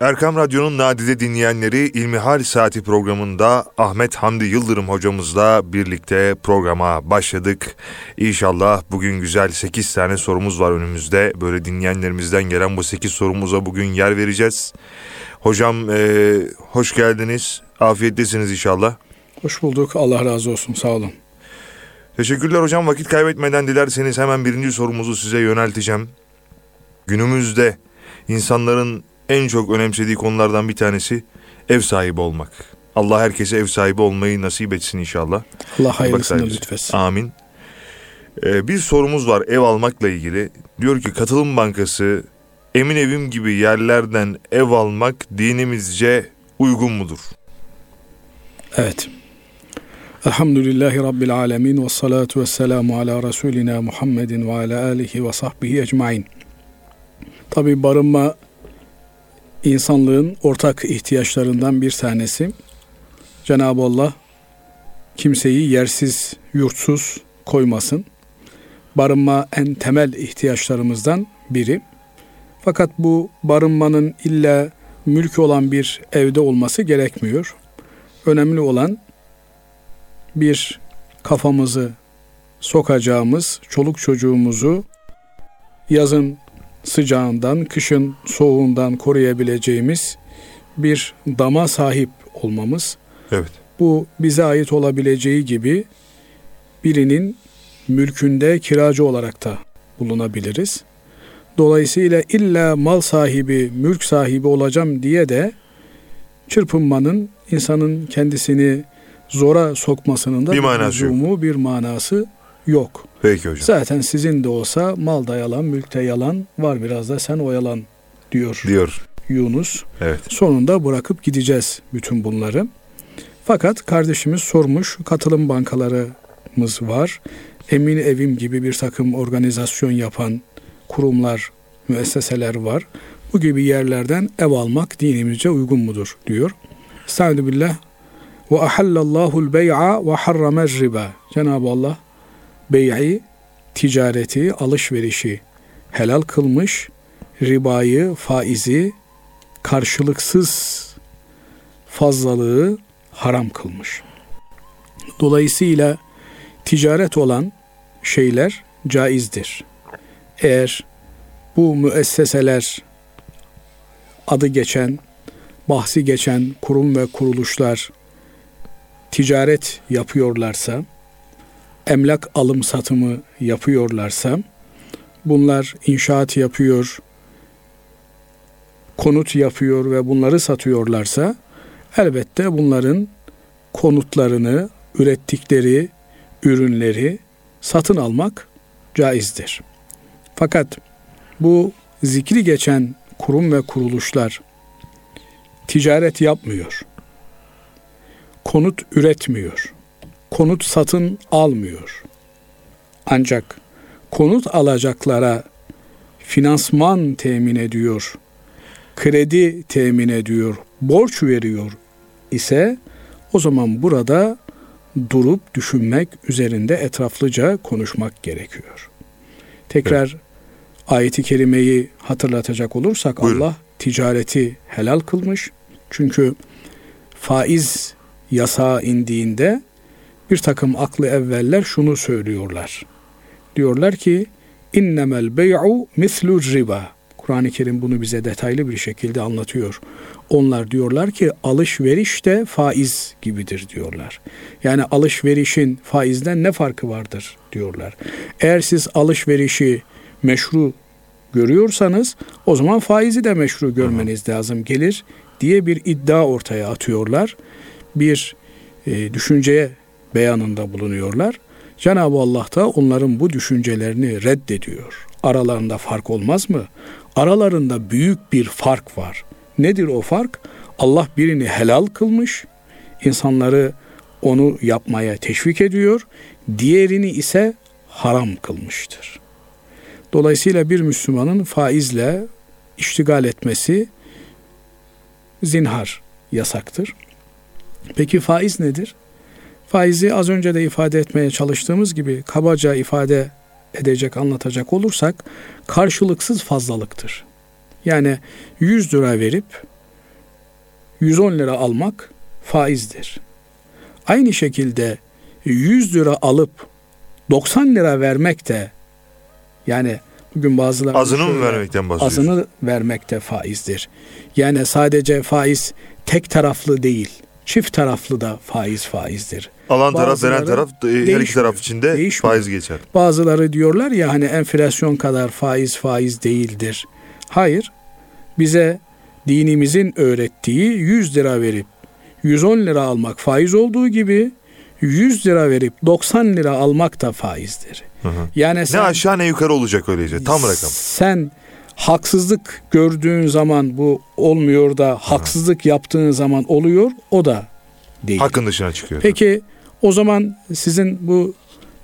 Erkam Radyo'nun nadide dinleyenleri İlmihal Saati programında Ahmet Hamdi Yıldırım hocamızla birlikte programa başladık. İnşallah bugün güzel 8 tane sorumuz var önümüzde. Böyle dinleyenlerimizden gelen bu 8 sorumuza bugün yer vereceğiz. Hocam e, hoş geldiniz. Afiyettesiniz inşallah. Hoş bulduk. Allah razı olsun. Sağ olun. Teşekkürler hocam. Vakit kaybetmeden dilerseniz hemen birinci sorumuzu size yönelteceğim. Günümüzde insanların en çok önemsediği konulardan bir tanesi ev sahibi olmak. Allah herkese ev sahibi olmayı nasip etsin inşallah. Allah hayırlısını lütfetsin. Amin. Ee, bir sorumuz var ev almakla ilgili. Diyor ki Katılım Bankası emin evim gibi yerlerden ev almak dinimizce uygun mudur? Evet. Elhamdülillahi Rabbil alemin ve salatu ve selamu ala Resulina Muhammedin ve ala alihi ve sahbihi ecmain. Tabi barınma insanlığın ortak ihtiyaçlarından bir tanesi. Cenab-ı Allah kimseyi yersiz, yurtsuz koymasın. Barınma en temel ihtiyaçlarımızdan biri. Fakat bu barınmanın illa mülk olan bir evde olması gerekmiyor. Önemli olan bir kafamızı sokacağımız çoluk çocuğumuzu yazın sıcağından, kışın soğuğundan koruyabileceğimiz bir dama sahip olmamız. Evet. Bu bize ait olabileceği gibi birinin mülkünde kiracı olarak da bulunabiliriz. Dolayısıyla illa mal sahibi, mülk sahibi olacağım diye de çırpınmanın insanın kendisini zora sokmasının da bir manası, bir manası yok. Peki hocam. Zaten sizin de olsa mal da yalan, mülk de yalan var biraz da sen oyalan diyor. Diyor. Yunus. Evet. Sonunda bırakıp gideceğiz bütün bunları. Fakat kardeşimiz sormuş katılım bankalarımız var. Emin Evim gibi bir takım organizasyon yapan kurumlar, müesseseler var. Bu gibi yerlerden ev almak dinimizce uygun mudur diyor. Estaizu billah ve ahallallahu bey'a ve harramer riba. Cenab-ı Allah bey'i, ticareti, alışverişi helal kılmış, ribayı, faizi, karşılıksız fazlalığı haram kılmış. Dolayısıyla ticaret olan şeyler caizdir. Eğer bu müesseseler adı geçen, bahsi geçen kurum ve kuruluşlar ticaret yapıyorlarsa, emlak alım satımı yapıyorlarsa, bunlar inşaat yapıyor, konut yapıyor ve bunları satıyorlarsa, elbette bunların konutlarını, ürettikleri ürünleri satın almak caizdir. Fakat bu zikri geçen kurum ve kuruluşlar ticaret yapmıyor. Konut üretmiyor konut satın almıyor. Ancak konut alacaklara finansman temin ediyor, kredi temin ediyor, borç veriyor ise o zaman burada durup düşünmek üzerinde etraflıca konuşmak gerekiyor. Tekrar evet. ayeti kerimeyi hatırlatacak olursak Buyurun. Allah ticareti helal kılmış. Çünkü faiz yasağı indiğinde bir takım aklı evveller şunu söylüyorlar. Diyorlar ki innemel bey'u mislu riba. Kur'an-ı Kerim bunu bize detaylı bir şekilde anlatıyor. Onlar diyorlar ki alışveriş de faiz gibidir diyorlar. Yani alışverişin faizden ne farkı vardır diyorlar. Eğer siz alışverişi meşru görüyorsanız o zaman faizi de meşru görmeniz lazım gelir diye bir iddia ortaya atıyorlar. Bir e, düşünceye beyanında bulunuyorlar. Cenab-ı Allah da onların bu düşüncelerini reddediyor. Aralarında fark olmaz mı? Aralarında büyük bir fark var. Nedir o fark? Allah birini helal kılmış, insanları onu yapmaya teşvik ediyor, diğerini ise haram kılmıştır. Dolayısıyla bir Müslümanın faizle iştigal etmesi zinhar yasaktır. Peki faiz nedir? Faizi az önce de ifade etmeye çalıştığımız gibi kabaca ifade edecek, anlatacak olursak karşılıksız fazlalıktır. Yani 100 lira verip 110 lira almak faizdir. Aynı şekilde 100 lira alıp 90 lira vermek de yani bugün bazıları azını mı vermekten bahsediyorsun? Azını vermekte faizdir. Yani sadece faiz tek taraflı değil, çift taraflı da faiz faizdir. Alan taraf, veren taraf her iki taraf içinde değişmiyor. faiz geçer. Bazıları diyorlar ya hani enflasyon kadar faiz faiz değildir. Hayır. Bize dinimizin öğrettiği 100 lira verip 110 lira almak faiz olduğu gibi 100 lira verip 90 lira almak da faizdir. Hı hı. Yani sen, ne aşağı ne yukarı olacak öylece tam rakam. Sen haksızlık gördüğün zaman bu olmuyor da haksızlık yaptığın zaman oluyor o da değil. Hakkın dışına çıkıyor. Peki o zaman sizin bu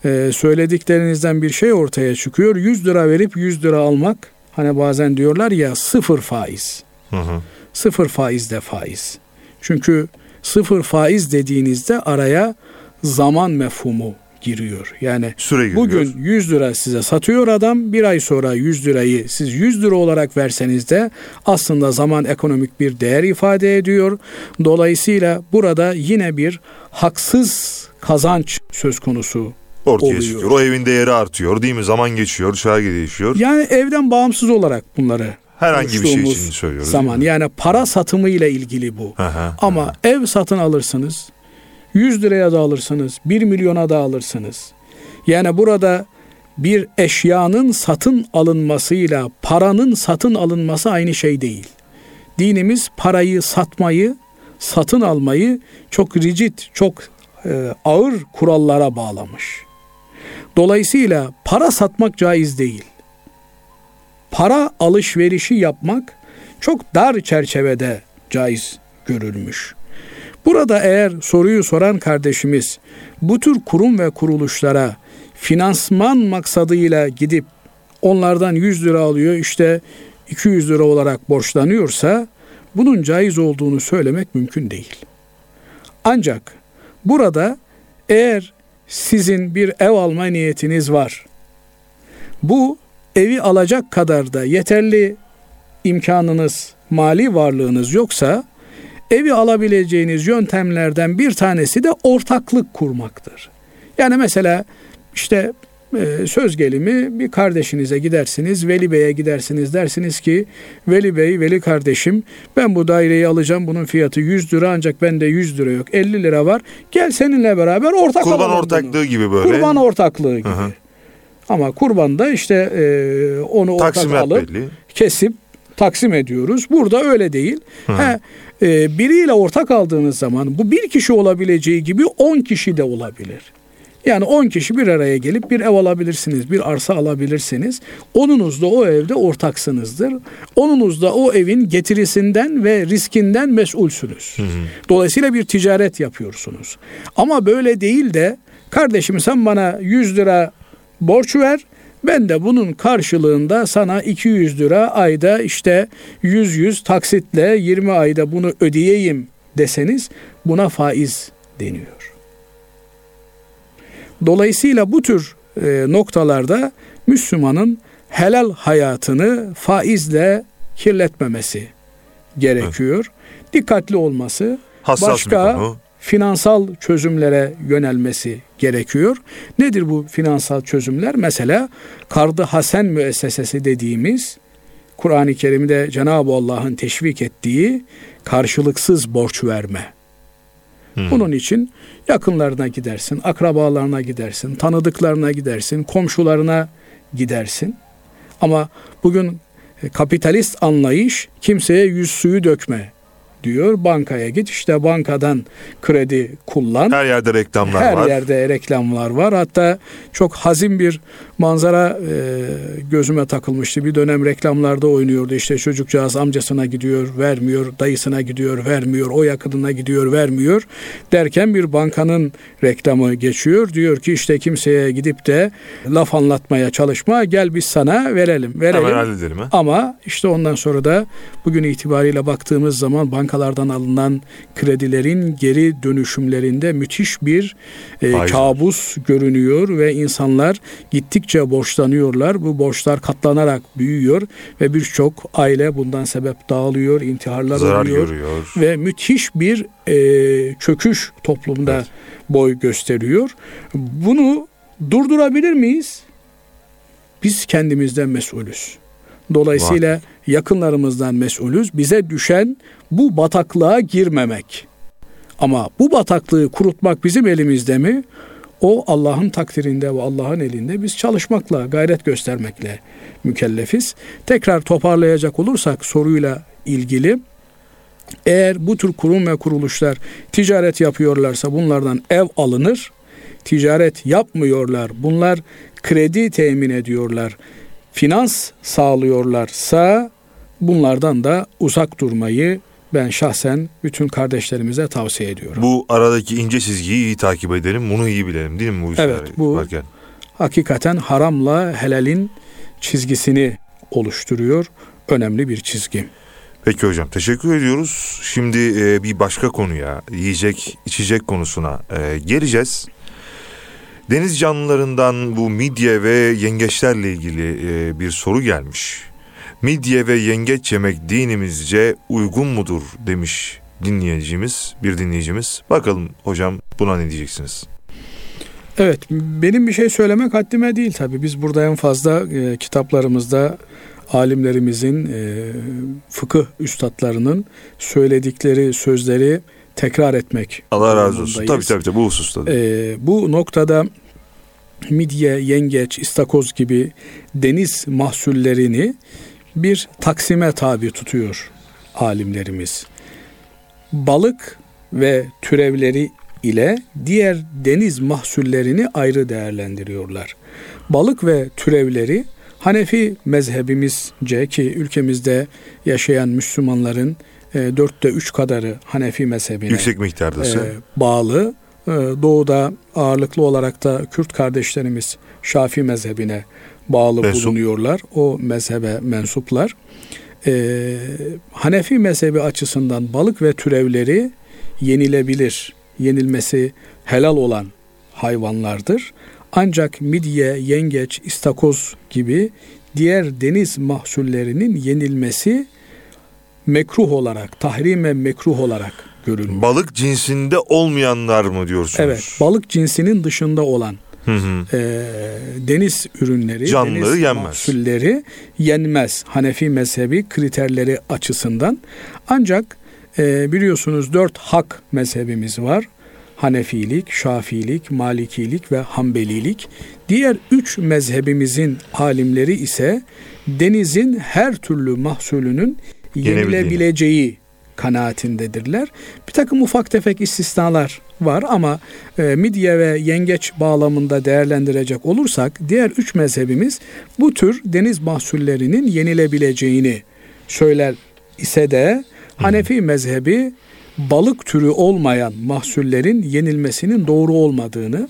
e, söylediklerinizden bir şey ortaya çıkıyor. 100 lira verip 100 lira almak hani bazen diyorlar ya sıfır faiz. Hı hı. Sıfır faiz de faiz. Çünkü sıfır faiz dediğinizde araya zaman mefhumu giriyor. Yani Süre bugün 100 lira size satıyor adam bir ay sonra 100 lirayı siz 100 lira olarak verseniz de aslında zaman ekonomik bir değer ifade ediyor. Dolayısıyla burada yine bir haksız kazanç söz konusu ortaya oluyor. çıkıyor. O evin değeri artıyor değil mi? Zaman geçiyor, çağ değişiyor. Yani evden bağımsız olarak bunları herhangi bir şey için söylüyoruz. Zaman yani para satımı ile ilgili bu. Aha, Ama aha. ev satın alırsınız 100 liraya da alırsınız, 1 milyona da alırsınız. Yani burada bir eşyanın satın alınmasıyla paranın satın alınması aynı şey değil. Dinimiz parayı satmayı, satın almayı çok rigid, çok e, ağır kurallara bağlamış. Dolayısıyla para satmak caiz değil. Para alışverişi yapmak çok dar çerçevede caiz görülmüş. Burada eğer soruyu soran kardeşimiz bu tür kurum ve kuruluşlara finansman maksadıyla gidip onlardan 100 lira alıyor işte 200 lira olarak borçlanıyorsa bunun caiz olduğunu söylemek mümkün değil. Ancak burada eğer sizin bir ev alma niyetiniz var. Bu evi alacak kadar da yeterli imkanınız, mali varlığınız yoksa evi alabileceğiniz yöntemlerden bir tanesi de ortaklık kurmaktır. Yani mesela işte e, söz gelimi bir kardeşinize gidersiniz, Veli Bey'e gidersiniz dersiniz ki Veli Bey, Veli kardeşim ben bu daireyi alacağım bunun fiyatı 100 lira ancak bende 100 lira yok 50 lira var gel seninle beraber ortak Kurban ortaklığı bunu. gibi böyle. Kurban ortaklığı gibi. Hı hı. Ama kurbanda işte e, onu ortak alıp belli. kesip taksim ediyoruz. Burada öyle değil. He, e, biriyle ortak aldığınız zaman bu bir kişi olabileceği gibi on kişi de olabilir. Yani 10 kişi bir araya gelip bir ev alabilirsiniz, bir arsa alabilirsiniz. Onunuz da o evde ortaksınızdır. Onunuz da o evin getirisinden ve riskinden mesulsünüz. Hı hı. Dolayısıyla bir ticaret yapıyorsunuz. Ama böyle değil de kardeşim sen bana 100 lira borç ver, ben de bunun karşılığında sana 200 lira ayda işte 100 100 taksitle 20 ayda bunu ödeyeyim deseniz buna faiz deniyor. Dolayısıyla bu tür e, noktalarda Müslümanın helal hayatını faizle kirletmemesi gerekiyor. Evet. Dikkatli olması, Hassas başka finansal çözümlere yönelmesi gerekiyor. Nedir bu finansal çözümler? Mesela Kardı Hasen müessesesi dediğimiz Kur'an-ı Kerim'de Cenab-ı Allah'ın teşvik ettiği karşılıksız borç verme. Hmm. Bunun için yakınlarına gidersin, akrabalarına gidersin, tanıdıklarına gidersin, komşularına gidersin. Ama bugün kapitalist anlayış kimseye yüz suyu dökme diyor. Bankaya git işte bankadan kredi kullan. Her yerde reklamlar Her var. Her yerde reklamlar var. Hatta çok hazin bir manzara e, gözüme takılmıştı. Bir dönem reklamlarda oynuyordu. İşte çocukcağız amcasına gidiyor, vermiyor. Dayısına gidiyor, vermiyor. O yakınına gidiyor, vermiyor. Derken bir bankanın reklamı geçiyor. Diyor ki işte kimseye gidip de laf anlatmaya çalışma. Gel biz sana verelim. Verelim. Hemen halledelim. He? Ama işte ondan sonra da bugün itibariyle baktığımız zaman banka bankalardan alınan kredilerin geri dönüşümlerinde müthiş bir e, kabus görünüyor ve insanlar gittikçe borçlanıyorlar. Bu borçlar katlanarak büyüyor ve birçok aile bundan sebep dağılıyor, intiharlar Zarar oluyor görüyor. ve müthiş bir e, çöküş toplumda Evet. boy gösteriyor. Bunu durdurabilir miyiz? Biz kendimizden mesulüz. Dolayısıyla yakınlarımızdan mesulüz. Bize düşen bu bataklığa girmemek. Ama bu bataklığı kurutmak bizim elimizde mi? O Allah'ın takdirinde ve Allah'ın elinde biz çalışmakla, gayret göstermekle mükellefiz. Tekrar toparlayacak olursak soruyla ilgili eğer bu tür kurum ve kuruluşlar ticaret yapıyorlarsa bunlardan ev alınır. Ticaret yapmıyorlar. Bunlar kredi temin ediyorlar. Finans sağlıyorlarsa bunlardan da uzak durmayı ben şahsen bütün kardeşlerimize tavsiye ediyorum. Bu aradaki ince çizgiyi iyi takip edelim. Bunu iyi bilelim değil mi bu işler Evet, bu- varken? Hakikaten haramla helalin çizgisini oluşturuyor. Önemli bir çizgi. Peki hocam teşekkür ediyoruz. Şimdi e, bir başka konuya, yiyecek, içecek konusuna e, geleceğiz. Deniz canlılarından bu midye ve yengeçlerle ilgili e, bir soru gelmiş. Midye ve yengeç yemek dinimizce uygun mudur demiş dinleyicimiz, bir dinleyicimiz. Bakalım hocam buna ne diyeceksiniz? Evet, benim bir şey söylemek haddime değil tabii. Biz burada en fazla e, kitaplarımızda alimlerimizin, e, fıkıh üstadlarının söyledikleri sözleri tekrar etmek. Allah razı olsun. Tabii tabii tabii bu hususta. E, bu noktada midye, yengeç, istakoz gibi deniz mahsullerini bir taksime tabi tutuyor alimlerimiz. Balık ve türevleri ile diğer deniz mahsullerini ayrı değerlendiriyorlar. Balık ve türevleri Hanefi mezhebimizce ki ülkemizde yaşayan Müslümanların e, dörtte üç kadarı Hanefi mezhebine Yüksek miktardası. e, bağlı. E, doğuda ağırlıklı olarak da Kürt kardeşlerimiz Şafi mezhebine bağlı Mensup. bulunuyorlar. O mezhebe mensuplar. E, Hanefi mezhebi açısından balık ve türevleri yenilebilir, yenilmesi helal olan hayvanlardır. Ancak midye, yengeç, istakoz gibi diğer deniz mahsullerinin yenilmesi mekruh olarak, tahrime mekruh olarak görülmüş. Balık cinsinde olmayanlar mı diyorsunuz? Evet, balık cinsinin dışında olan Hı hı. e, deniz ürünleri, Canlı deniz yenmez. mahsulleri yenmez. Hanefi mezhebi kriterleri açısından. Ancak e, biliyorsunuz dört hak mezhebimiz var. Hanefilik, Şafiilik, Malikilik ve Hanbelilik. Diğer üç mezhebimizin alimleri ise denizin her türlü mahsulünün yenilebileceği kanaatindedirler. Bir takım ufak tefek istisnalar var ama e, midye ve yengeç bağlamında değerlendirecek olursak diğer üç mezhebimiz bu tür deniz mahsullerinin yenilebileceğini söyler ise de Hanefi mezhebi balık türü olmayan mahsullerin yenilmesinin doğru olmadığını,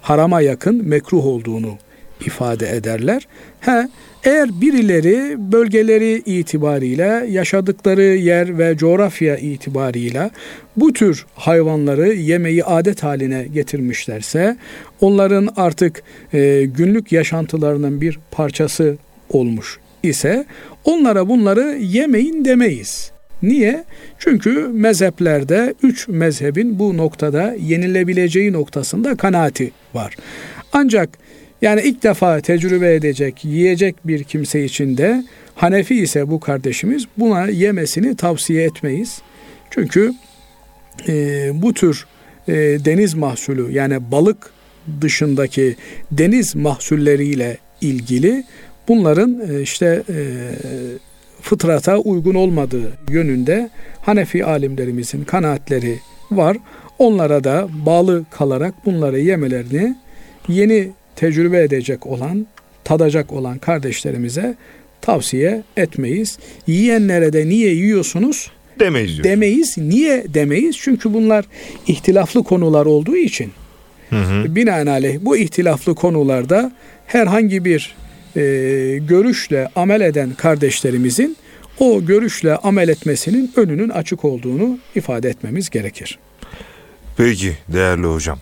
harama yakın mekruh olduğunu ifade ederler. He, eğer birileri bölgeleri itibariyle yaşadıkları yer ve coğrafya itibarıyla bu tür hayvanları yemeği adet haline getirmişlerse onların artık e, günlük yaşantılarının bir parçası olmuş ise onlara bunları yemeyin demeyiz. Niye? Çünkü mezheplerde üç mezhebin bu noktada yenilebileceği noktasında kanaati var. Ancak yani ilk defa tecrübe edecek, yiyecek bir kimse için de Hanefi ise bu kardeşimiz buna yemesini tavsiye etmeyiz. Çünkü e, bu tür e, deniz mahsulü yani balık dışındaki deniz mahsulleriyle ilgili bunların e, işte e, fıtrata uygun olmadığı yönünde Hanefi alimlerimizin kanaatleri var. Onlara da bağlı kalarak bunları yemelerini yeni tecrübe edecek olan, tadacak olan kardeşlerimize tavsiye etmeyiz. Yiyenlere de niye yiyorsunuz Demeyiz diyor. demeyiz. Niye demeyiz? Çünkü bunlar ihtilaflı konular olduğu için. Hı hı. Binaenaleyh bu ihtilaflı konularda herhangi bir e, görüşle amel eden kardeşlerimizin o görüşle amel etmesinin önünün açık olduğunu ifade etmemiz gerekir. Peki değerli hocam.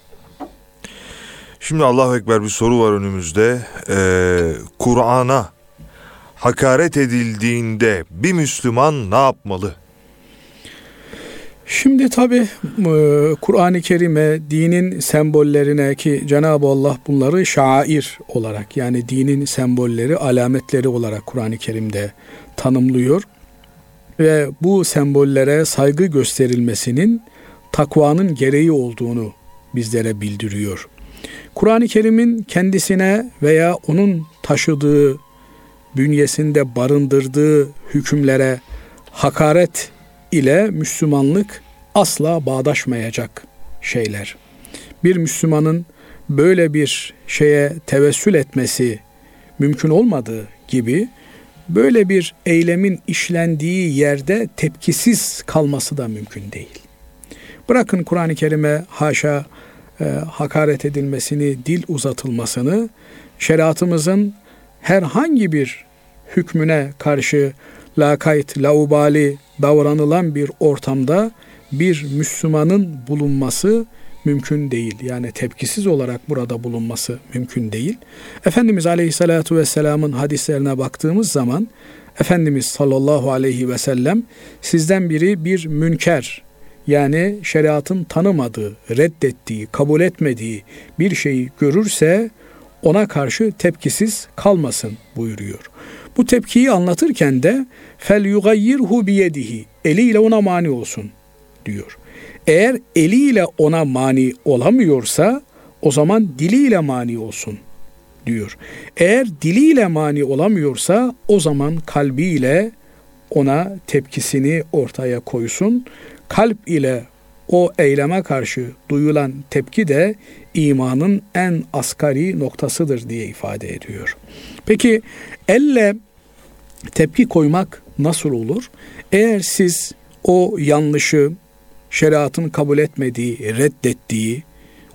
Şimdi Allahu Ekber bir soru var önümüzde. Ee, Kur'an'a hakaret edildiğinde bir Müslüman ne yapmalı? Şimdi tabi e, Kur'an-ı Kerim'e, dinin sembollerine ki Cenab-ı Allah bunları şair olarak yani dinin sembolleri, alametleri olarak Kur'an-ı Kerim'de tanımlıyor. Ve bu sembollere saygı gösterilmesinin takvanın gereği olduğunu bizlere bildiriyor. Kur'an-ı Kerim'in kendisine veya onun taşıdığı, bünyesinde barındırdığı hükümlere hakaret ile Müslümanlık asla bağdaşmayacak şeyler. Bir Müslümanın böyle bir şeye tevessül etmesi mümkün olmadığı gibi böyle bir eylemin işlendiği yerde tepkisiz kalması da mümkün değil. Bırakın Kur'an-ı Kerim'e haşa e, hakaret edilmesini, dil uzatılmasını, şeriatımızın herhangi bir hükmüne karşı lakayt, laubali davranılan bir ortamda bir Müslümanın bulunması mümkün değil. Yani tepkisiz olarak burada bulunması mümkün değil. Efendimiz Aleyhisselatü Vesselam'ın hadislerine baktığımız zaman Efendimiz sallallahu aleyhi ve sellem sizden biri bir münker yani şeriatın tanımadığı, reddettiği, kabul etmediği bir şeyi görürse ona karşı tepkisiz kalmasın buyuruyor. Bu tepkiyi anlatırken de fel yugayyirhu biyedihi eliyle ona mani olsun diyor. Eğer eliyle ona mani olamıyorsa o zaman diliyle mani olsun diyor. Eğer diliyle mani olamıyorsa o zaman kalbiyle ona tepkisini ortaya koysun. Kalp ile o eyleme karşı duyulan tepki de imanın en asgari noktasıdır diye ifade ediyor. Peki elle tepki koymak nasıl olur? Eğer siz o yanlışı şeriatın kabul etmediği, reddettiği,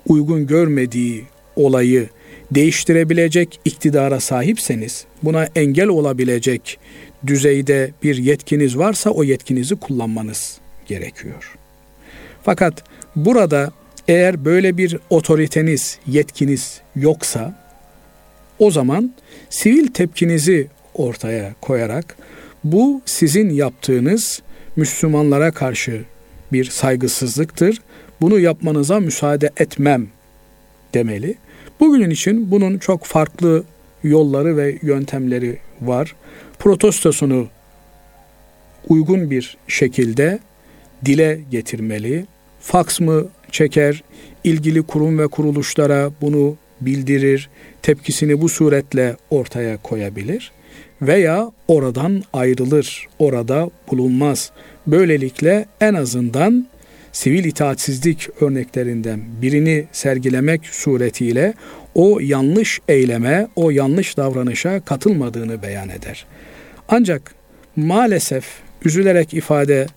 uygun görmediği olayı değiştirebilecek iktidara sahipseniz, buna engel olabilecek düzeyde bir yetkiniz varsa o yetkinizi kullanmanız gerekiyor. Fakat burada eğer böyle bir otoriteniz, yetkiniz yoksa o zaman sivil tepkinizi ortaya koyarak bu sizin yaptığınız Müslümanlara karşı bir saygısızlıktır. Bunu yapmanıza müsaade etmem demeli. Bugünün için bunun çok farklı yolları ve yöntemleri var. Protestosunu uygun bir şekilde dile getirmeli. Faks mı çeker, ilgili kurum ve kuruluşlara bunu bildirir, tepkisini bu suretle ortaya koyabilir veya oradan ayrılır, orada bulunmaz. Böylelikle en azından sivil itaatsizlik örneklerinden birini sergilemek suretiyle o yanlış eyleme, o yanlış davranışa katılmadığını beyan eder. Ancak maalesef üzülerek ifade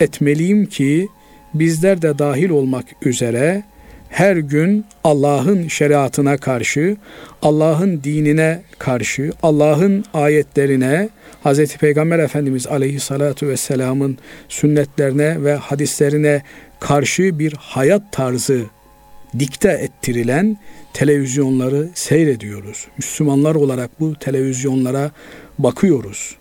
etmeliyim ki bizler de dahil olmak üzere her gün Allah'ın şeriatına karşı, Allah'ın dinine karşı, Allah'ın ayetlerine, Hz. Peygamber Efendimiz Aleyhissalatu vesselamın sünnetlerine ve hadislerine karşı bir hayat tarzı dikte ettirilen televizyonları seyrediyoruz. Müslümanlar olarak bu televizyonlara bakıyoruz.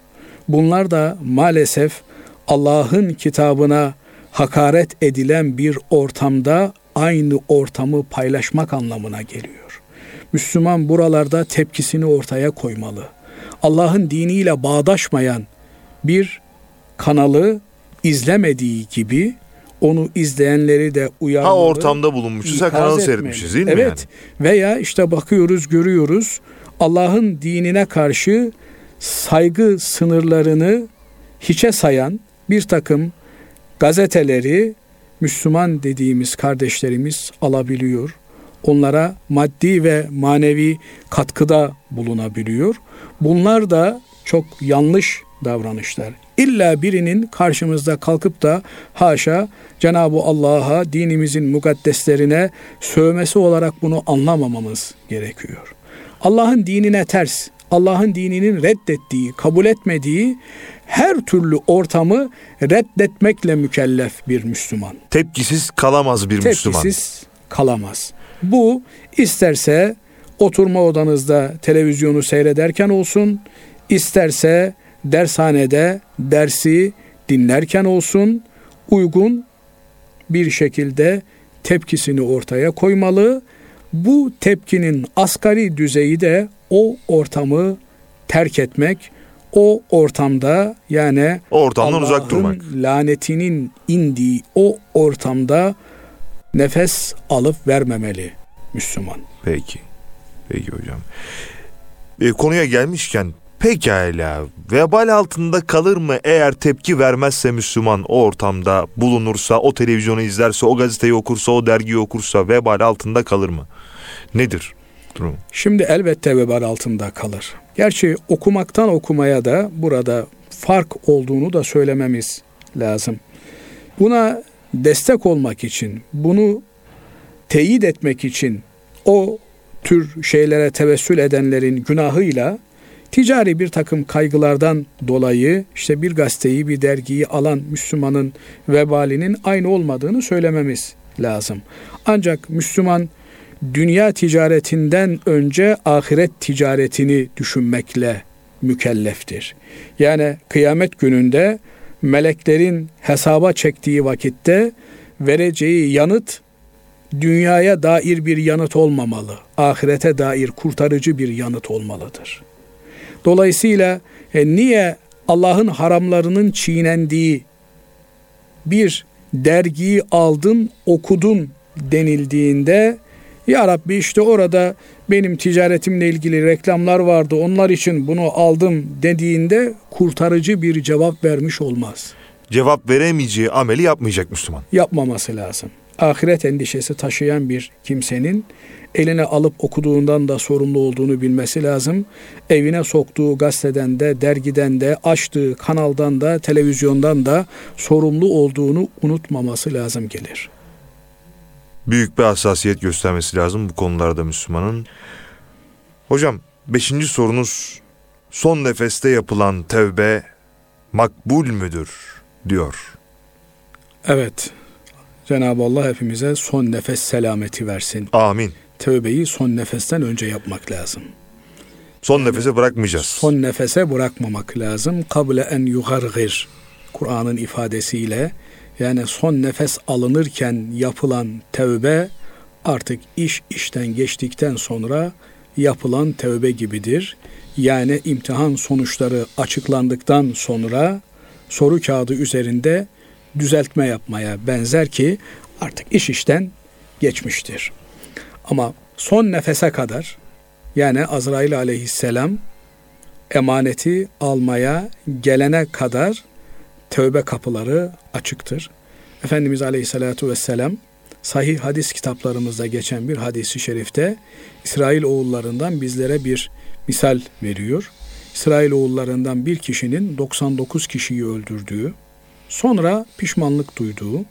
Bunlar da maalesef Allah'ın kitabına hakaret edilen bir ortamda aynı ortamı paylaşmak anlamına geliyor. Müslüman buralarda tepkisini ortaya koymalı. Allah'ın diniyle bağdaşmayan bir kanalı izlemediği gibi onu izleyenleri de uyarmalı. Ha ortamda bulunmuşuz, ha kanalı seyretmişiz değil mi evet. yani? Veya işte bakıyoruz, görüyoruz. Allah'ın dinine karşı saygı sınırlarını hiçe sayan bir takım gazeteleri Müslüman dediğimiz kardeşlerimiz alabiliyor. Onlara maddi ve manevi katkıda bulunabiliyor. Bunlar da çok yanlış davranışlar. İlla birinin karşımızda kalkıp da haşa Cenab-ı Allah'a dinimizin mukaddeslerine sövmesi olarak bunu anlamamamız gerekiyor. Allah'ın dinine ters, Allah'ın dininin reddettiği, kabul etmediği her türlü ortamı reddetmekle mükellef bir Müslüman. Tepkisiz kalamaz bir Tepkisiz Müslüman. Tepkisiz kalamaz. Bu isterse oturma odanızda televizyonu seyrederken olsun, isterse dershanede dersi dinlerken olsun, uygun bir şekilde tepkisini ortaya koymalı. Bu tepkinin asgari düzeyi de o ortamı terk etmek, o ortamda yani o ortamdan uzak durmak. lanetinin indiği o ortamda nefes alıp vermemeli Müslüman. Peki. Peki hocam. E, konuya gelmişken pekala vebal altında kalır mı eğer tepki vermezse Müslüman o ortamda bulunursa, o televizyonu izlerse, o gazeteyi okursa, o dergiyi okursa vebal altında kalır mı? Nedir durum? Şimdi elbette vebal altında kalır. Gerçi okumaktan okumaya da burada fark olduğunu da söylememiz lazım. Buna destek olmak için, bunu teyit etmek için o tür şeylere tevessül edenlerin günahıyla ticari bir takım kaygılardan dolayı işte bir gazeteyi, bir dergiyi alan Müslümanın vebalinin aynı olmadığını söylememiz lazım. Ancak Müslüman dünya ticaretinden önce ahiret ticaretini düşünmekle mükelleftir. Yani kıyamet gününde meleklerin hesaba çektiği vakitte vereceği yanıt dünyaya dair bir yanıt olmamalı. Ahirete dair kurtarıcı bir yanıt olmalıdır. Dolayısıyla e, niye Allah'ın haramlarının çiğnendiği bir dergiyi aldın, okudun denildiğinde ya Rabbi işte orada benim ticaretimle ilgili reklamlar vardı onlar için bunu aldım dediğinde kurtarıcı bir cevap vermiş olmaz. Cevap veremeyeceği ameli yapmayacak Müslüman. Yapmaması lazım. Ahiret endişesi taşıyan bir kimsenin eline alıp okuduğundan da sorumlu olduğunu bilmesi lazım. Evine soktuğu gazeteden de, dergiden de, açtığı kanaldan da, televizyondan da sorumlu olduğunu unutmaması lazım gelir büyük bir hassasiyet göstermesi lazım bu konularda Müslümanın. Hocam beşinci sorunuz son nefeste yapılan tevbe makbul müdür diyor. Evet. Cenab-ı Allah hepimize son nefes selameti versin. Amin. Tövbeyi son nefesten önce yapmak lazım. Son yani, nefese bırakmayacağız. Son nefese bırakmamak lazım. Kable en yugargir. Kur'an'ın ifadesiyle yani son nefes alınırken yapılan tevbe artık iş işten geçtikten sonra yapılan tevbe gibidir. Yani imtihan sonuçları açıklandıktan sonra soru kağıdı üzerinde düzeltme yapmaya benzer ki artık iş işten geçmiştir. Ama son nefese kadar yani Azrail aleyhisselam emaneti almaya gelene kadar tövbe kapıları açıktır. Efendimiz Aleyhisselatü Vesselam sahih hadis kitaplarımızda geçen bir hadisi şerifte İsrail oğullarından bizlere bir misal veriyor. İsrail oğullarından bir kişinin 99 kişiyi öldürdüğü, sonra pişmanlık duyduğu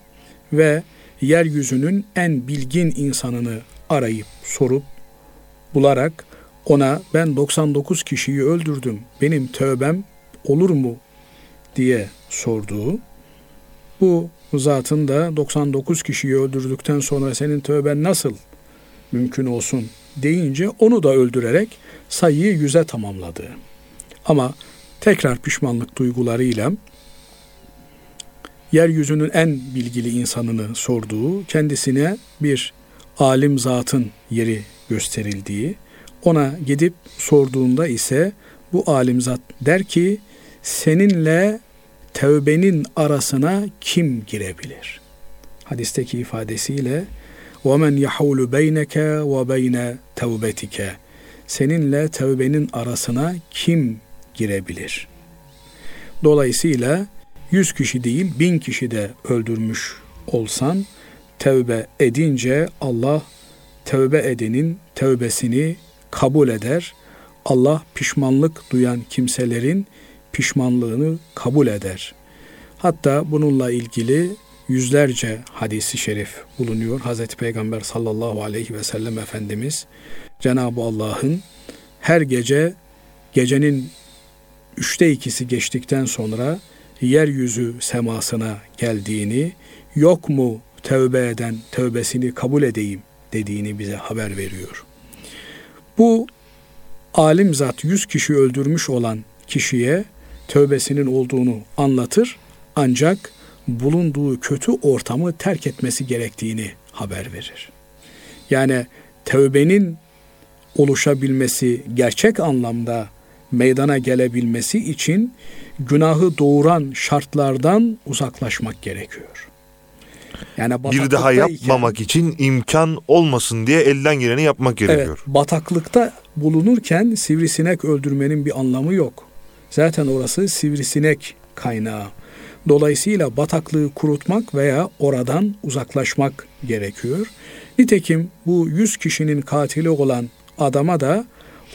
ve yeryüzünün en bilgin insanını arayıp sorup bularak ona ben 99 kişiyi öldürdüm, benim tövbem olur mu diye sorduğu, bu zatın da 99 kişiyi öldürdükten sonra senin tövben nasıl mümkün olsun deyince onu da öldürerek sayıyı yüze tamamladı. Ama tekrar pişmanlık duygularıyla yeryüzünün en bilgili insanını sorduğu, kendisine bir alim zatın yeri gösterildiği, ona gidip sorduğunda ise bu alim zat der ki seninle tevbenin arasına kim girebilir? Hadisteki ifadesiyle وَمَنْ يَحُولُ بَيْنَكَ وَبَيْنَ تَوْبَتِكَ Seninle tevbenin arasına kim girebilir? Dolayısıyla yüz kişi değil bin kişi de öldürmüş olsan tevbe edince Allah tevbe edenin tevbesini kabul eder. Allah pişmanlık duyan kimselerin pişmanlığını kabul eder. Hatta bununla ilgili yüzlerce hadisi şerif bulunuyor. Hazreti Peygamber sallallahu aleyhi ve sellem Efendimiz Cenab-ı Allah'ın her gece gecenin üçte ikisi geçtikten sonra yeryüzü semasına geldiğini, yok mu tövbe eden tövbesini kabul edeyim dediğini bize haber veriyor. Bu alim zat yüz kişi öldürmüş olan kişiye tövbesinin olduğunu anlatır ancak bulunduğu kötü ortamı terk etmesi gerektiğini haber verir. Yani tövbenin oluşabilmesi, gerçek anlamda meydana gelebilmesi için günahı doğuran şartlardan uzaklaşmak gerekiyor. Yani bir daha yapmamak için imkan olmasın diye elden geleni yapmak gerekiyor. Evet, bataklıkta bulunurken sivrisinek öldürmenin bir anlamı yok. Zaten orası sivrisinek kaynağı. Dolayısıyla bataklığı kurutmak veya oradan uzaklaşmak gerekiyor. Nitekim bu yüz kişinin katili olan adama da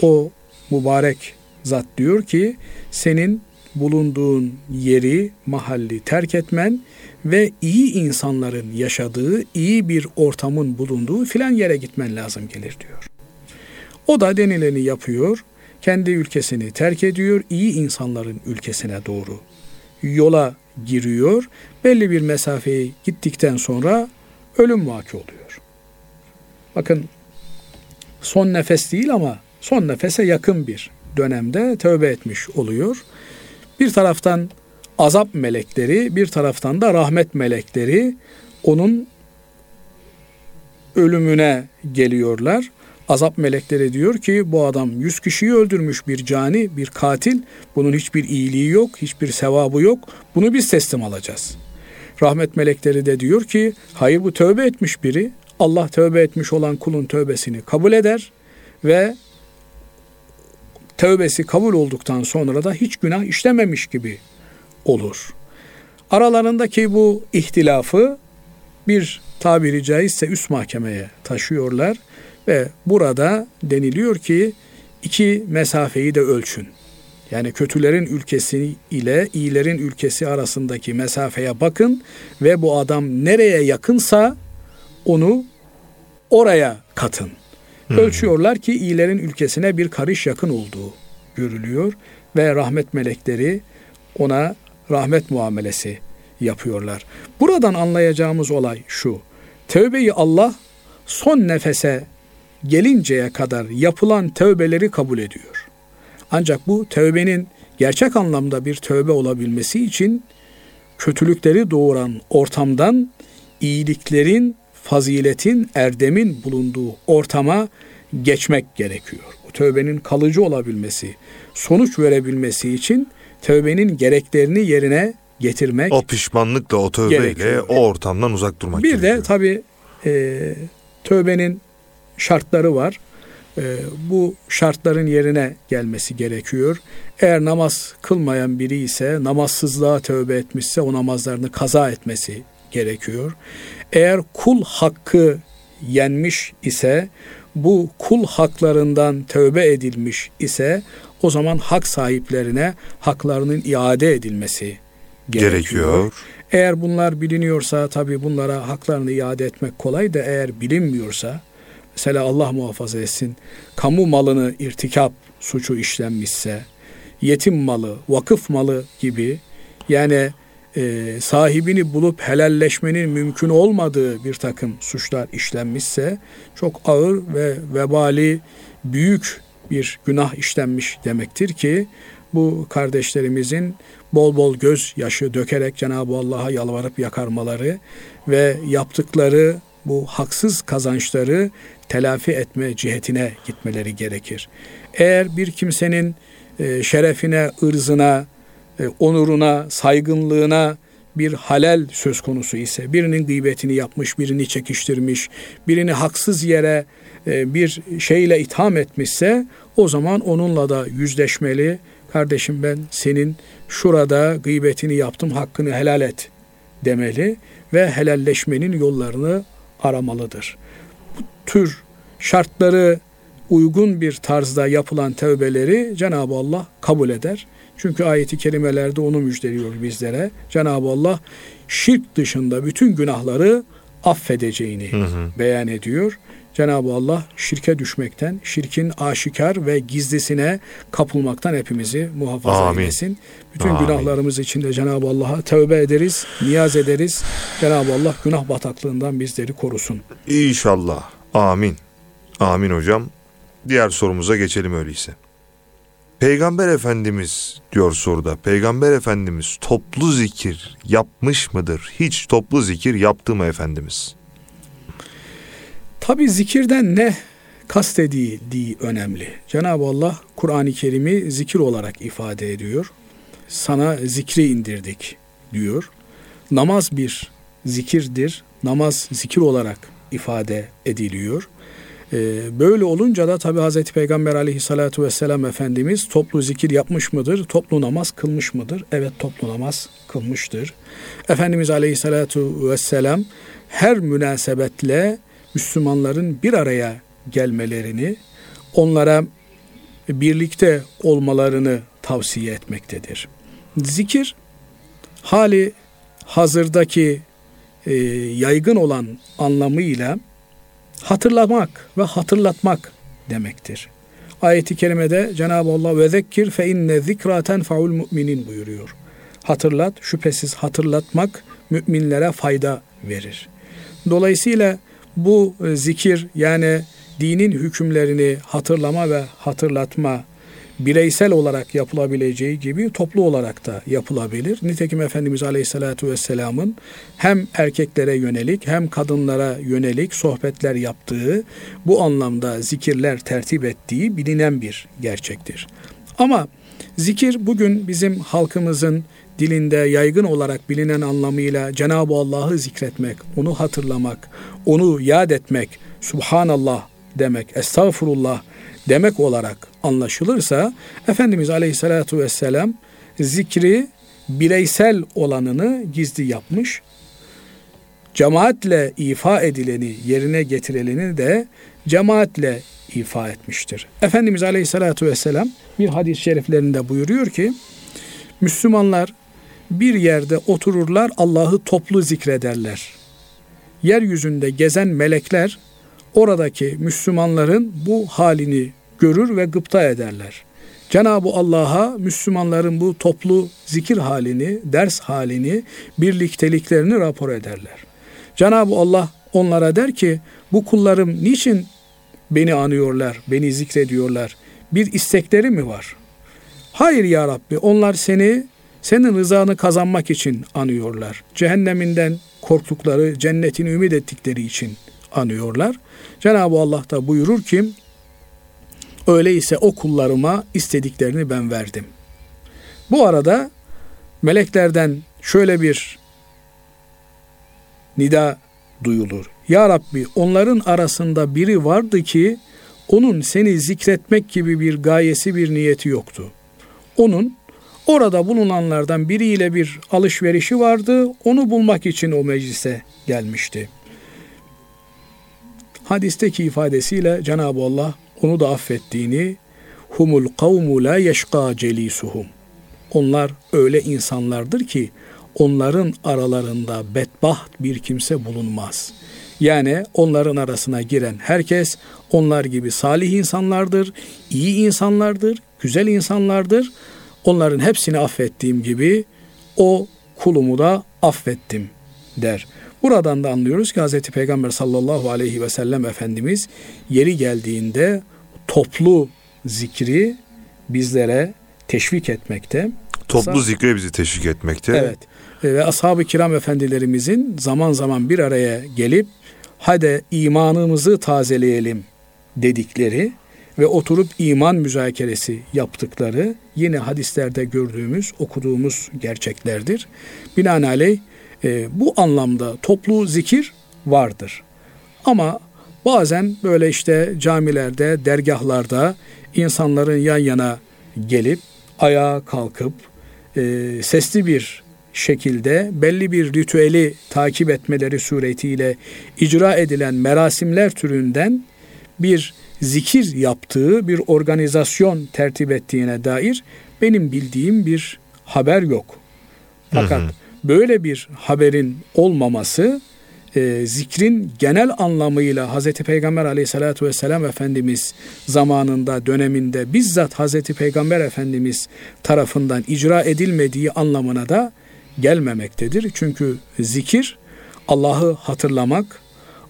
o mübarek zat diyor ki senin bulunduğun yeri, mahalli terk etmen ve iyi insanların yaşadığı, iyi bir ortamın bulunduğu filan yere gitmen lazım gelir diyor. O da denileni yapıyor, kendi ülkesini terk ediyor, iyi insanların ülkesine doğru yola giriyor. Belli bir mesafeyi gittikten sonra ölüm vaki oluyor. Bakın son nefes değil ama son nefese yakın bir dönemde tövbe etmiş oluyor. Bir taraftan azap melekleri, bir taraftan da rahmet melekleri onun ölümüne geliyorlar. Azap melekleri diyor ki bu adam yüz kişiyi öldürmüş bir cani, bir katil. Bunun hiçbir iyiliği yok, hiçbir sevabı yok. Bunu biz teslim alacağız. Rahmet melekleri de diyor ki hayır bu tövbe etmiş biri. Allah tövbe etmiş olan kulun tövbesini kabul eder ve tövbesi kabul olduktan sonra da hiç günah işlememiş gibi olur. Aralarındaki bu ihtilafı bir tabiri caizse üst mahkemeye taşıyorlar ve burada deniliyor ki iki mesafeyi de ölçün. Yani kötülerin ülkesi ile iyilerin ülkesi arasındaki mesafeye bakın ve bu adam nereye yakınsa onu oraya katın. Hmm. Ölçüyorlar ki iyilerin ülkesine bir karış yakın olduğu görülüyor ve rahmet melekleri ona rahmet muamelesi yapıyorlar. Buradan anlayacağımız olay şu. Tövbeyi Allah son nefese gelinceye kadar yapılan tövbeleri kabul ediyor. Ancak bu tövbenin gerçek anlamda bir tövbe olabilmesi için kötülükleri doğuran ortamdan iyiliklerin, faziletin, erdemin bulunduğu ortama geçmek gerekiyor. Bu tövbenin kalıcı olabilmesi, sonuç verebilmesi için tövbenin gereklerini yerine getirmek O pişmanlıkla, o tövbeyle gerekiyor. o ortamdan uzak durmak Bir gerekiyor. de tabi e, tövbenin şartları var. E, bu şartların yerine gelmesi gerekiyor. Eğer namaz kılmayan biri ise namazsızlığa tövbe etmişse o namazlarını kaza etmesi gerekiyor. Eğer kul hakkı yenmiş ise bu kul haklarından tövbe edilmiş ise o zaman hak sahiplerine haklarının iade edilmesi gerekiyor. gerekiyor. Eğer bunlar biliniyorsa tabi bunlara haklarını iade etmek kolay da eğer bilinmiyorsa mesela Allah muhafaza etsin. Kamu malını irtikap suçu işlenmişse yetim malı, vakıf malı gibi yani e, sahibini bulup helalleşmenin mümkün olmadığı bir takım suçlar işlenmişse çok ağır ve vebali büyük bir günah işlenmiş demektir ki bu kardeşlerimizin bol bol göz yaşı dökerek Cenab-ı Allah'a yalvarıp yakarmaları ve yaptıkları bu haksız kazançları telafi etme cihetine gitmeleri gerekir. Eğer bir kimsenin e, şerefine, ırzına, e, onuruna, saygınlığına bir halel söz konusu ise, birinin gıybetini yapmış, birini çekiştirmiş, birini haksız yere e, bir şeyle itham etmişse o zaman onunla da yüzleşmeli. Kardeşim ben senin şurada gıybetini yaptım, hakkını helal et demeli ve helalleşmenin yollarını aramalıdır. Bu tür şartları uygun bir tarzda yapılan tevbeleri Cenab-ı Allah kabul eder. Çünkü ayeti kerimelerde onu müjdeliyor bizlere. Cenab-ı Allah şirk dışında bütün günahları affedeceğini hı hı. beyan ediyor. Cenab-ı Allah şirke düşmekten, şirkin aşikar ve gizlisine kapılmaktan hepimizi muhafaza Amin. eylesin. Bütün Amin. günahlarımız için de Cenab-ı Allah'a tövbe ederiz, niyaz ederiz. Cenab-ı Allah günah bataklığından bizleri korusun. İnşallah. Amin. Amin hocam. Diğer sorumuza geçelim öyleyse. Peygamber Efendimiz diyor soruda. Peygamber Efendimiz toplu zikir yapmış mıdır? Hiç toplu zikir yaptı mı Efendimiz? Tabi zikirden ne kastedildiği önemli. Cenab-ı Allah Kur'an-ı Kerim'i zikir olarak ifade ediyor. Sana zikri indirdik diyor. Namaz bir zikirdir. Namaz zikir olarak ifade ediliyor. Ee, böyle olunca da tabi Hazreti Peygamber aleyhissalatu vesselam Efendimiz toplu zikir yapmış mıdır? Toplu namaz kılmış mıdır? Evet toplu namaz kılmıştır. Efendimiz aleyhissalatu vesselam her münasebetle Müslümanların bir araya gelmelerini, onlara birlikte olmalarını tavsiye etmektedir. Zikir hali hazırdaki e, yaygın olan anlamıyla hatırlamak ve hatırlatmak demektir. Ayeti kerimede Cenab-ı Allah ve zekkir fe inne zikra tenfaul müminin buyuruyor. Hatırlat, şüphesiz hatırlatmak müminlere fayda verir. Dolayısıyla bu e, zikir yani dinin hükümlerini hatırlama ve hatırlatma bireysel olarak yapılabileceği gibi toplu olarak da yapılabilir. Nitekim Efendimiz Aleyhisselatü Vesselam'ın hem erkeklere yönelik hem kadınlara yönelik sohbetler yaptığı, bu anlamda zikirler tertip ettiği bilinen bir gerçektir. Ama zikir bugün bizim halkımızın dilinde yaygın olarak bilinen anlamıyla Cenab-ı Allah'ı zikretmek, onu hatırlamak, onu yad etmek, Subhanallah demek, Estağfurullah demek olarak anlaşılırsa Efendimiz Aleyhisselatü Vesselam zikri bireysel olanını gizli yapmış, cemaatle ifa edileni, yerine getirileni de cemaatle ifa etmiştir. Efendimiz Aleyhisselatü Vesselam bir hadis-i şeriflerinde buyuruyor ki, Müslümanlar bir yerde otururlar, Allah'ı toplu zikrederler. Yeryüzünde gezen melekler oradaki Müslümanların bu halini görür ve gıpta ederler. Cenab-ı Allah'a Müslümanların bu toplu zikir halini, ders halini, birlikteliklerini rapor ederler. Cenab-ı Allah onlara der ki bu kullarım niçin beni anıyorlar, beni zikrediyorlar? Bir istekleri mi var? Hayır ya Rabbi onlar seni senin rızanı kazanmak için anıyorlar. Cehenneminden korktukları, cennetini ümit ettikleri için anıyorlar. Cenab-ı Allah da buyurur ki öyleyse o kullarıma istediklerini ben verdim. Bu arada meleklerden şöyle bir nida duyulur. Ya Rabbi onların arasında biri vardı ki onun seni zikretmek gibi bir gayesi bir niyeti yoktu. Onun orada bulunanlardan biriyle bir alışverişi vardı. Onu bulmak için o meclise gelmişti. Hadisteki ifadesiyle Cenab-ı Allah onu da affettiğini humul kavmu la yeşka celisuhum. Onlar öyle insanlardır ki onların aralarında bedbaht bir kimse bulunmaz. Yani onların arasına giren herkes onlar gibi salih insanlardır, iyi insanlardır, güzel insanlardır. Onların hepsini affettiğim gibi o kulumu da affettim der. Buradan da anlıyoruz ki Hz. Peygamber sallallahu aleyhi ve sellem Efendimiz yeri geldiğinde toplu zikri bizlere teşvik etmekte. Toplu zikre bizi teşvik etmekte. Evet. Ve ashab-ı kiram efendilerimizin zaman zaman bir araya gelip hadi imanımızı tazeleyelim dedikleri ve oturup iman müzakeresi yaptıkları yine hadislerde gördüğümüz, okuduğumuz gerçeklerdir. Binaenaleyh e, bu anlamda toplu zikir vardır. Ama bazen böyle işte camilerde, dergahlarda insanların yan yana gelip ayağa kalkıp e, sesli bir şekilde belli bir ritüeli takip etmeleri suretiyle icra edilen merasimler türünden bir zikir yaptığı, bir organizasyon tertip ettiğine dair benim bildiğim bir haber yok. Fakat hı hı. böyle bir haberin olmaması e, zikrin genel anlamıyla Hazreti Peygamber aleyhissalatü vesselam Efendimiz zamanında, döneminde bizzat Hazreti Peygamber Efendimiz tarafından icra edilmediği anlamına da gelmemektedir. Çünkü zikir Allah'ı hatırlamak,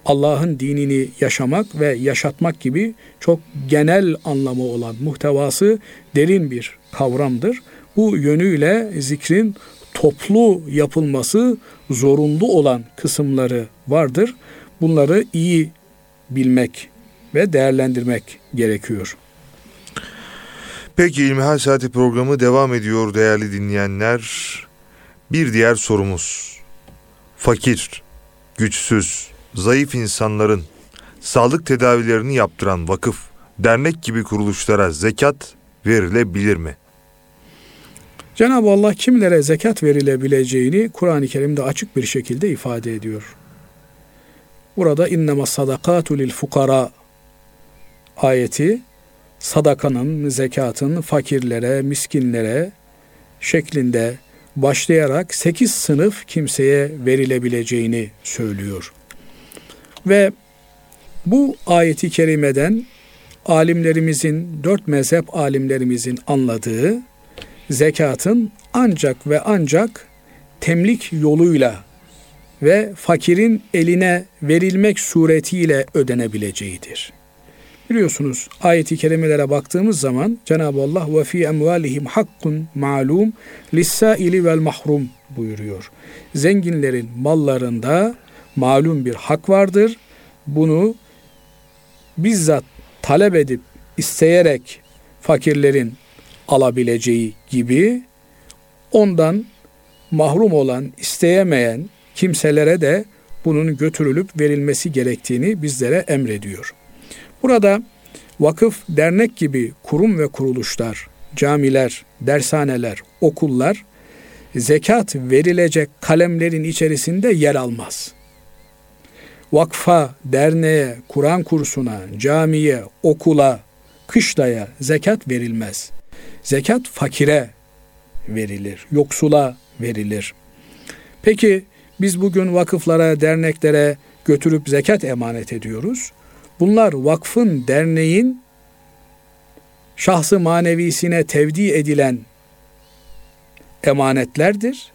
Allah'ın dinini yaşamak ve yaşatmak gibi çok genel anlamı olan muhtevası derin bir kavramdır. Bu yönüyle zikrin toplu yapılması zorunlu olan kısımları vardır. Bunları iyi bilmek ve değerlendirmek gerekiyor. Peki İlmihal Saati programı devam ediyor değerli dinleyenler. Bir diğer sorumuz. Fakir, güçsüz, zayıf insanların sağlık tedavilerini yaptıran vakıf, dernek gibi kuruluşlara zekat verilebilir mi? Cenab-ı Allah kimlere zekat verilebileceğini Kur'an-ı Kerim'de açık bir şekilde ifade ediyor. Burada innema sadakatu lil fukara ayeti sadakanın, zekatın fakirlere, miskinlere şeklinde başlayarak sekiz sınıf kimseye verilebileceğini söylüyor. Ve bu ayeti kerimeden alimlerimizin, dört mezhep alimlerimizin anladığı zekatın ancak ve ancak temlik yoluyla ve fakirin eline verilmek suretiyle ödenebileceğidir. Biliyorsunuz ayeti kerimelere baktığımız zaman Cenab-ı Allah ve fi emvalihim hakkun malum lissaili vel mahrum buyuruyor. Zenginlerin mallarında malum bir hak vardır. Bunu bizzat talep edip isteyerek fakirlerin alabileceği gibi ondan mahrum olan, isteyemeyen kimselere de bunun götürülüp verilmesi gerektiğini bizlere emrediyor. Burada vakıf, dernek gibi kurum ve kuruluşlar, camiler, dershaneler, okullar zekat verilecek kalemlerin içerisinde yer almaz. Vakfa, derneğe, Kur'an kursuna, camiye, okula, kışlaya zekat verilmez. Zekat fakire verilir, yoksula verilir. Peki biz bugün vakıflara, derneklere götürüp zekat emanet ediyoruz. Bunlar vakfın, derneğin şahsı manevisine tevdi edilen emanetlerdir.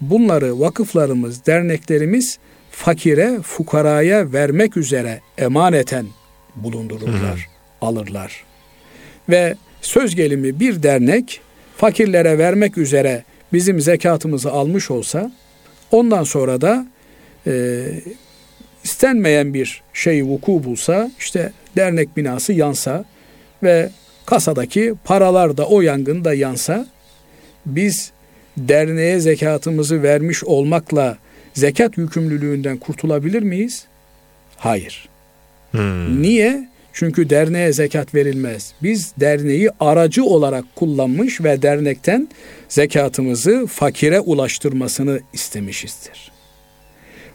Bunları vakıflarımız, derneklerimiz fakire, fukaraya vermek üzere emaneten bulundururlar, hı hı. alırlar. Ve söz gelimi bir dernek fakirlere vermek üzere bizim zekatımızı almış olsa ondan sonra da e, istenmeyen bir şey vuku bulsa işte dernek binası yansa ve kasadaki paralar da o yangında yansa biz derneğe zekatımızı vermiş olmakla zekat yükümlülüğünden kurtulabilir miyiz? Hayır. Hmm. Niye? Çünkü derneğe zekat verilmez. Biz derneği aracı olarak kullanmış ve dernekten zekatımızı fakire ulaştırmasını istemişizdir.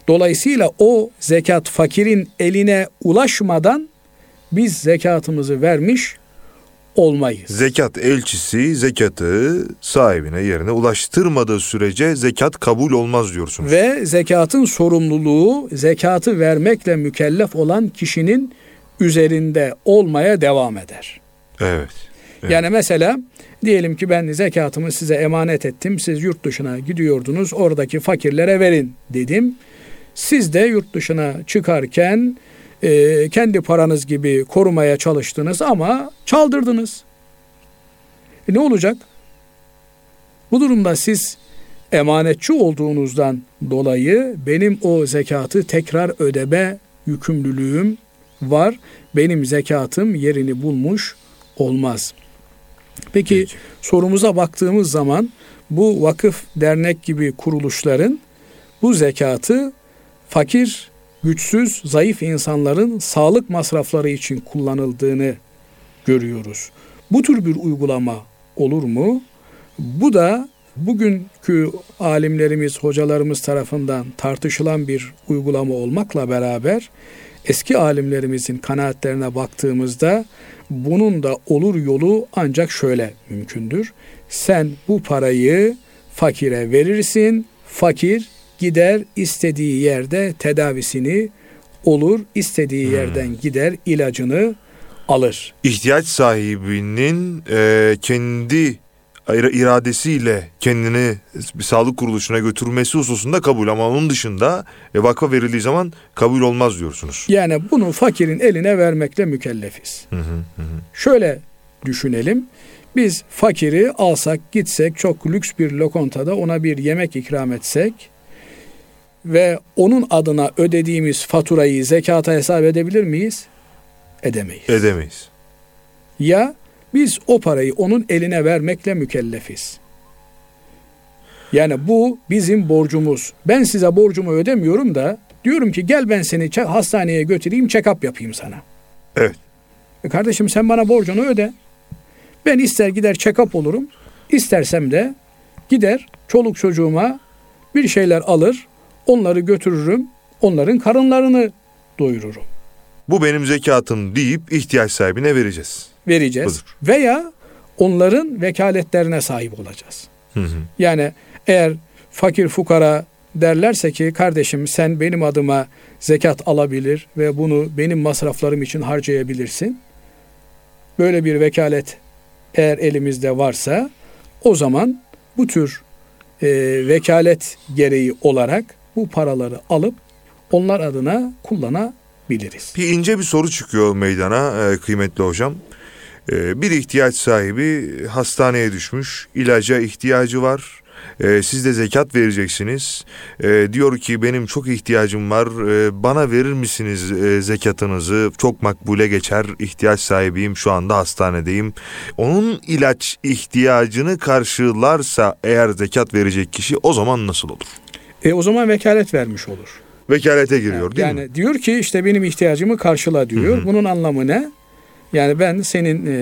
Dolayısıyla o zekat fakirin eline ulaşmadan biz zekatımızı vermiş olmayız. Zekat elçisi zekatı sahibine yerine ulaştırmadığı sürece zekat kabul olmaz diyorsunuz. Ve zekatın sorumluluğu zekatı vermekle mükellef olan kişinin üzerinde olmaya devam eder. Evet. evet. Yani mesela diyelim ki ben zekatımı size emanet ettim. Siz yurt dışına gidiyordunuz. Oradaki fakirlere verin dedim. Siz de yurt dışına çıkarken e, kendi paranız gibi korumaya çalıştınız ama çaldırdınız. E ne olacak? Bu durumda siz emanetçi olduğunuzdan dolayı benim o zekatı tekrar ödeme yükümlülüğüm var. Benim zekatım yerini bulmuş olmaz. Peki, Peki sorumuza baktığımız zaman bu vakıf, dernek gibi kuruluşların bu zekatı fakir, güçsüz, zayıf insanların sağlık masrafları için kullanıldığını görüyoruz. Bu tür bir uygulama olur mu? Bu da bugünkü alimlerimiz, hocalarımız tarafından tartışılan bir uygulama olmakla beraber eski alimlerimizin kanaatlerine baktığımızda bunun da olur yolu ancak şöyle mümkündür. Sen bu parayı fakire verirsin, fakir gider istediği yerde tedavisini olur, istediği yerden gider ilacını alır. İhtiyaç sahibinin e, kendi iradesiyle kendini bir sağlık kuruluşuna götürmesi hususunda kabul ama onun dışında e, vakfa verildiği zaman kabul olmaz diyorsunuz. Yani bunu fakirin eline vermekle mükellefiz. Hı hı hı. Şöyle düşünelim. Biz fakiri alsak gitsek çok lüks bir lokantada ona bir yemek ikram etsek ve onun adına ödediğimiz faturayı zekata hesap edebilir miyiz? Edemeyiz. Edemeyiz. Ya biz o parayı onun eline vermekle mükellefiz. Yani bu bizim borcumuz. Ben size borcumu ödemiyorum da diyorum ki gel ben seni hastaneye götüreyim check-up yapayım sana. Evet. E kardeşim sen bana borcunu öde. Ben ister gider check-up olurum. istersem de gider çoluk çocuğuma bir şeyler alır. Onları götürürüm. Onların karınlarını doyururum. Bu benim zekatım deyip ihtiyaç sahibine vereceğiz. Vereceğiz. Budur. Veya onların vekaletlerine sahip olacağız. Hı hı. Yani eğer fakir fukara derlerse ki kardeşim sen benim adıma zekat alabilir ve bunu benim masraflarım için harcayabilirsin. Böyle bir vekalet eğer elimizde varsa o zaman bu tür e, vekalet gereği olarak bu paraları alıp onlar adına kullanabiliriz. Bir ince bir soru çıkıyor meydana e, kıymetli hocam. E, bir ihtiyaç sahibi hastaneye düşmüş, ilaca ihtiyacı var. E, siz de zekat vereceksiniz. Diyor ki benim çok ihtiyacım var. Bana verir misiniz zekatınızı? Çok makbule geçer. İhtiyaç sahibiyim. Şu anda hastanedeyim. Onun ilaç ihtiyacını karşılarsa eğer zekat verecek kişi o zaman nasıl olur? E, o zaman vekalet vermiş olur. Vekalete giriyor değil yani mi? diyor ki işte benim ihtiyacımı karşıla diyor. Hı hı. Bunun anlamı ne? Yani ben senin e,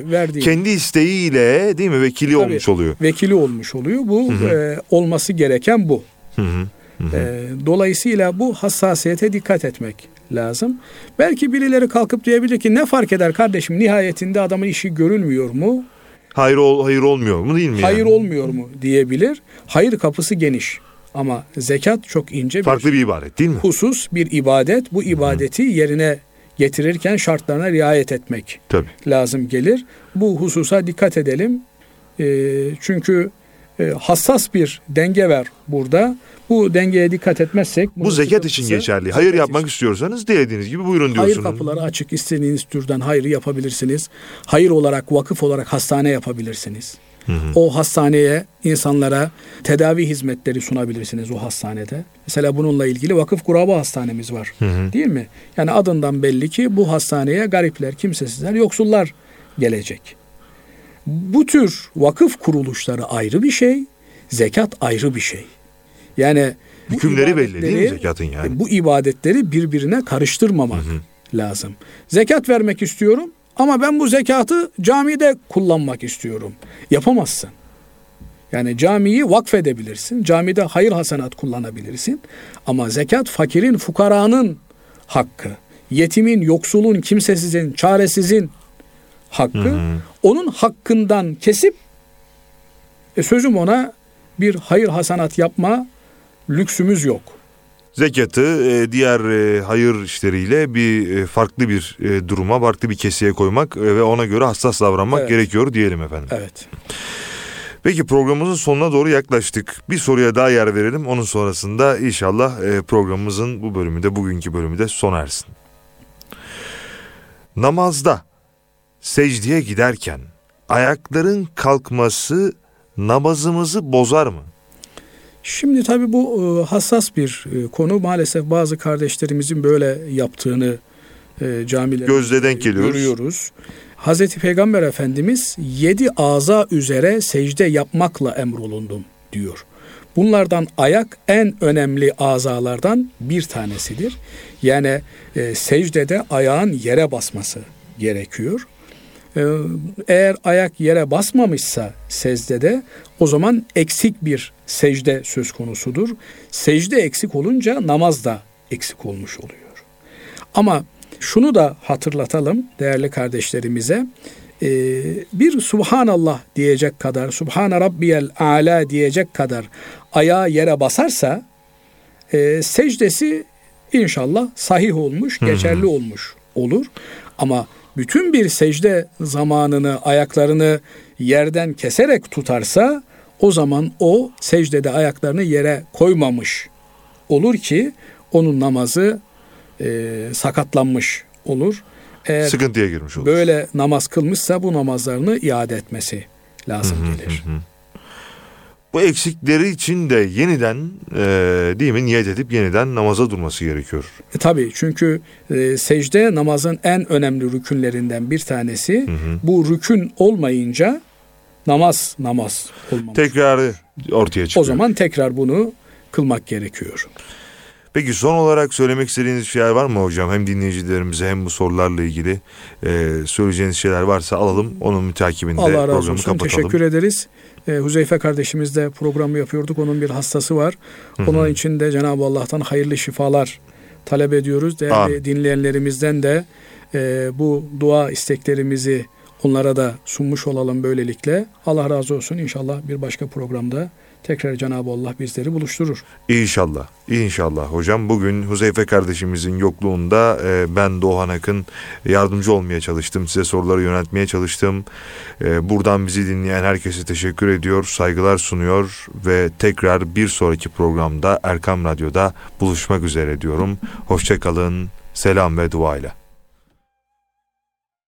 verdiğin Kendi isteğiyle değil mi vekili Tabii. olmuş oluyor. vekili olmuş oluyor. Bu Hı hı. e, olması gereken bu. Hı hı. Hı hı. E, dolayısıyla bu hassasiyete dikkat etmek lazım. Belki birileri kalkıp diyebilir ki ne fark eder kardeşim nihayetinde adamın işi görülmüyor mu? Hayır ol, hayır olmuyor mu değil mi? Hayır yani? olmuyor mu diyebilir. Hayır kapısı geniş. Ama zekat çok ince bir Farklı bir ibaret değil mi? husus, bir ibadet. Bu ibadeti yerine getirirken şartlarına riayet etmek Tabii. lazım gelir. Bu hususa dikkat edelim. E, çünkü hassas bir denge var burada. Bu dengeye dikkat etmezsek... Bu zekat için geçerli. Hayır yapmak için. istiyorsanız dilediğiniz gibi buyurun Hayır diyorsunuz. kapıları açık. İstediğiniz türden hayrı yapabilirsiniz. Hayır olarak, vakıf olarak hastane yapabilirsiniz. Hı hı. O hastaneye insanlara tedavi hizmetleri sunabilirsiniz o hastanede. Mesela bununla ilgili vakıf kuraba hastanemiz var. Hı hı. Değil mi? Yani adından belli ki bu hastaneye garipler, kimsesizler, yoksullar gelecek. Bu tür vakıf kuruluşları ayrı bir şey, zekat ayrı bir şey. Yani Hükümleri belli değil mi zekatın yani? Bu ibadetleri birbirine karıştırmamak lazım. Zekat vermek istiyorum ama ben bu zekatı camide kullanmak istiyorum. Yapamazsın. Yani camiyi vakfedebilirsin. Camide hayır hasenat kullanabilirsin. Ama zekat fakirin, fukaranın hakkı. Yetimin, yoksulun, kimsesizin, çaresizin hakkı. Onun hakkından kesip e, sözüm ona bir hayır hasenat yapma lüksümüz yok. Zekatı e, diğer e, hayır işleriyle bir e, farklı bir e, duruma, farklı bir keseye koymak e, ve ona göre hassas davranmak Evet. gerekiyor diyelim efendim. Evet. Peki programımızın sonuna doğru yaklaştık. Bir soruya daha yer verelim. Onun sonrasında inşallah e, programımızın bu bölümü de bugünkü bölümü de sona ersin. Namazda secdeye giderken ayakların kalkması namazımızı bozar mı? Şimdi tabii bu e, hassas bir e, konu. Maalesef bazı kardeşlerimizin böyle yaptığını e, camilerde Gözle denk geliyoruz. görüyoruz. Hazreti Peygamber Efendimiz yedi ağza üzere secde yapmakla emrolundum diyor. Bunlardan ayak en önemli azalardan bir tanesidir. Yani e, secdede ayağın yere basması gerekiyor. E, eğer ayak yere basmamışsa secdede o zaman eksik bir secde söz konusudur. Secde eksik olunca namaz da eksik olmuş oluyor. Ama şunu da hatırlatalım değerli kardeşlerimize. e, bir Subhanallah diyecek kadar, Subhane Rabbiyel Ala diyecek kadar ayağı yere basarsa e, secdesi inşallah sahih olmuş, geçerli olmuş olur. Ama bütün bir secde zamanını, ayaklarını yerden keserek tutarsa o zaman o secdede ayaklarını yere koymamış olur ki onun namazı e, sakatlanmış olur. Eğer Sıkıntıya girmiş olur. Böyle namaz kılmışsa bu namazlarını iade etmesi lazım gelir. Bu eksikleri için de yeniden e, değil mi niyet edip yeniden namaza durması gerekiyor. E, tabii çünkü e, secde namazın en önemli rükünlerinden bir tanesi. Hı hı. Bu rükün olmayınca namaz namaz olmamış. Tekrarı ortaya çıkıyor. O zaman tekrar bunu kılmak gerekiyor. Peki son olarak söylemek istediğiniz şeyler var mı hocam? Hem dinleyicilerimize hem bu sorularla ilgili e, söyleyeceğiniz şeyler varsa alalım. Onun mütakibinde Allah razı olsun. kapatalım. Teşekkür ederiz. E, Huzeyfe kardeşimiz de programı yapıyorduk. Onun bir hastası var. Onun için de Cenab-ı Allah'tan hayırlı şifalar talep ediyoruz. Değerli Amin. dinleyenlerimizden de e, bu dua isteklerimizi onlara da sunmuş olalım böylelikle. Allah razı olsun. İnşallah bir başka programda tekrar Cenab-ı Allah bizleri buluşturur. İnşallah. İnşallah hocam. Bugün Huzeyfe kardeşimizin yokluğunda e, ben Doğan Akın yardımcı olmaya çalıştım. Size soruları yöneltmeye çalıştım. E, buradan bizi dinleyen herkese teşekkür ediyor. Saygılar sunuyor ve tekrar bir sonraki programda Erkam Radyo'da buluşmak üzere diyorum. Hoşçakalın. Selam ve duayla.